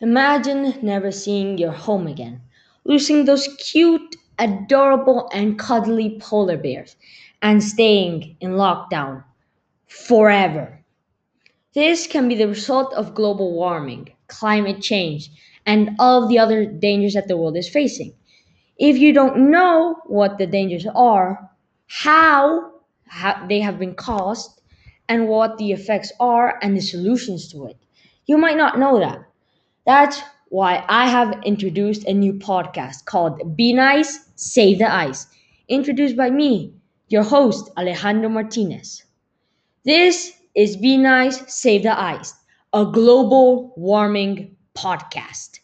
Imagine never seeing your home again, losing those cute, adorable, and cuddly polar bears, and staying in lockdown forever. This can be the result of global warming, climate change, and all of the other dangers that the world is facing. If you don't know what the dangers are, how ha- they have been caused, and what the effects are and the solutions to it, you might not know that. That's why I have introduced a new podcast called Be Nice, Save the Ice, introduced by me, your host, Alejandro Martinez. This is Be Nice, Save the Ice, a global warming podcast.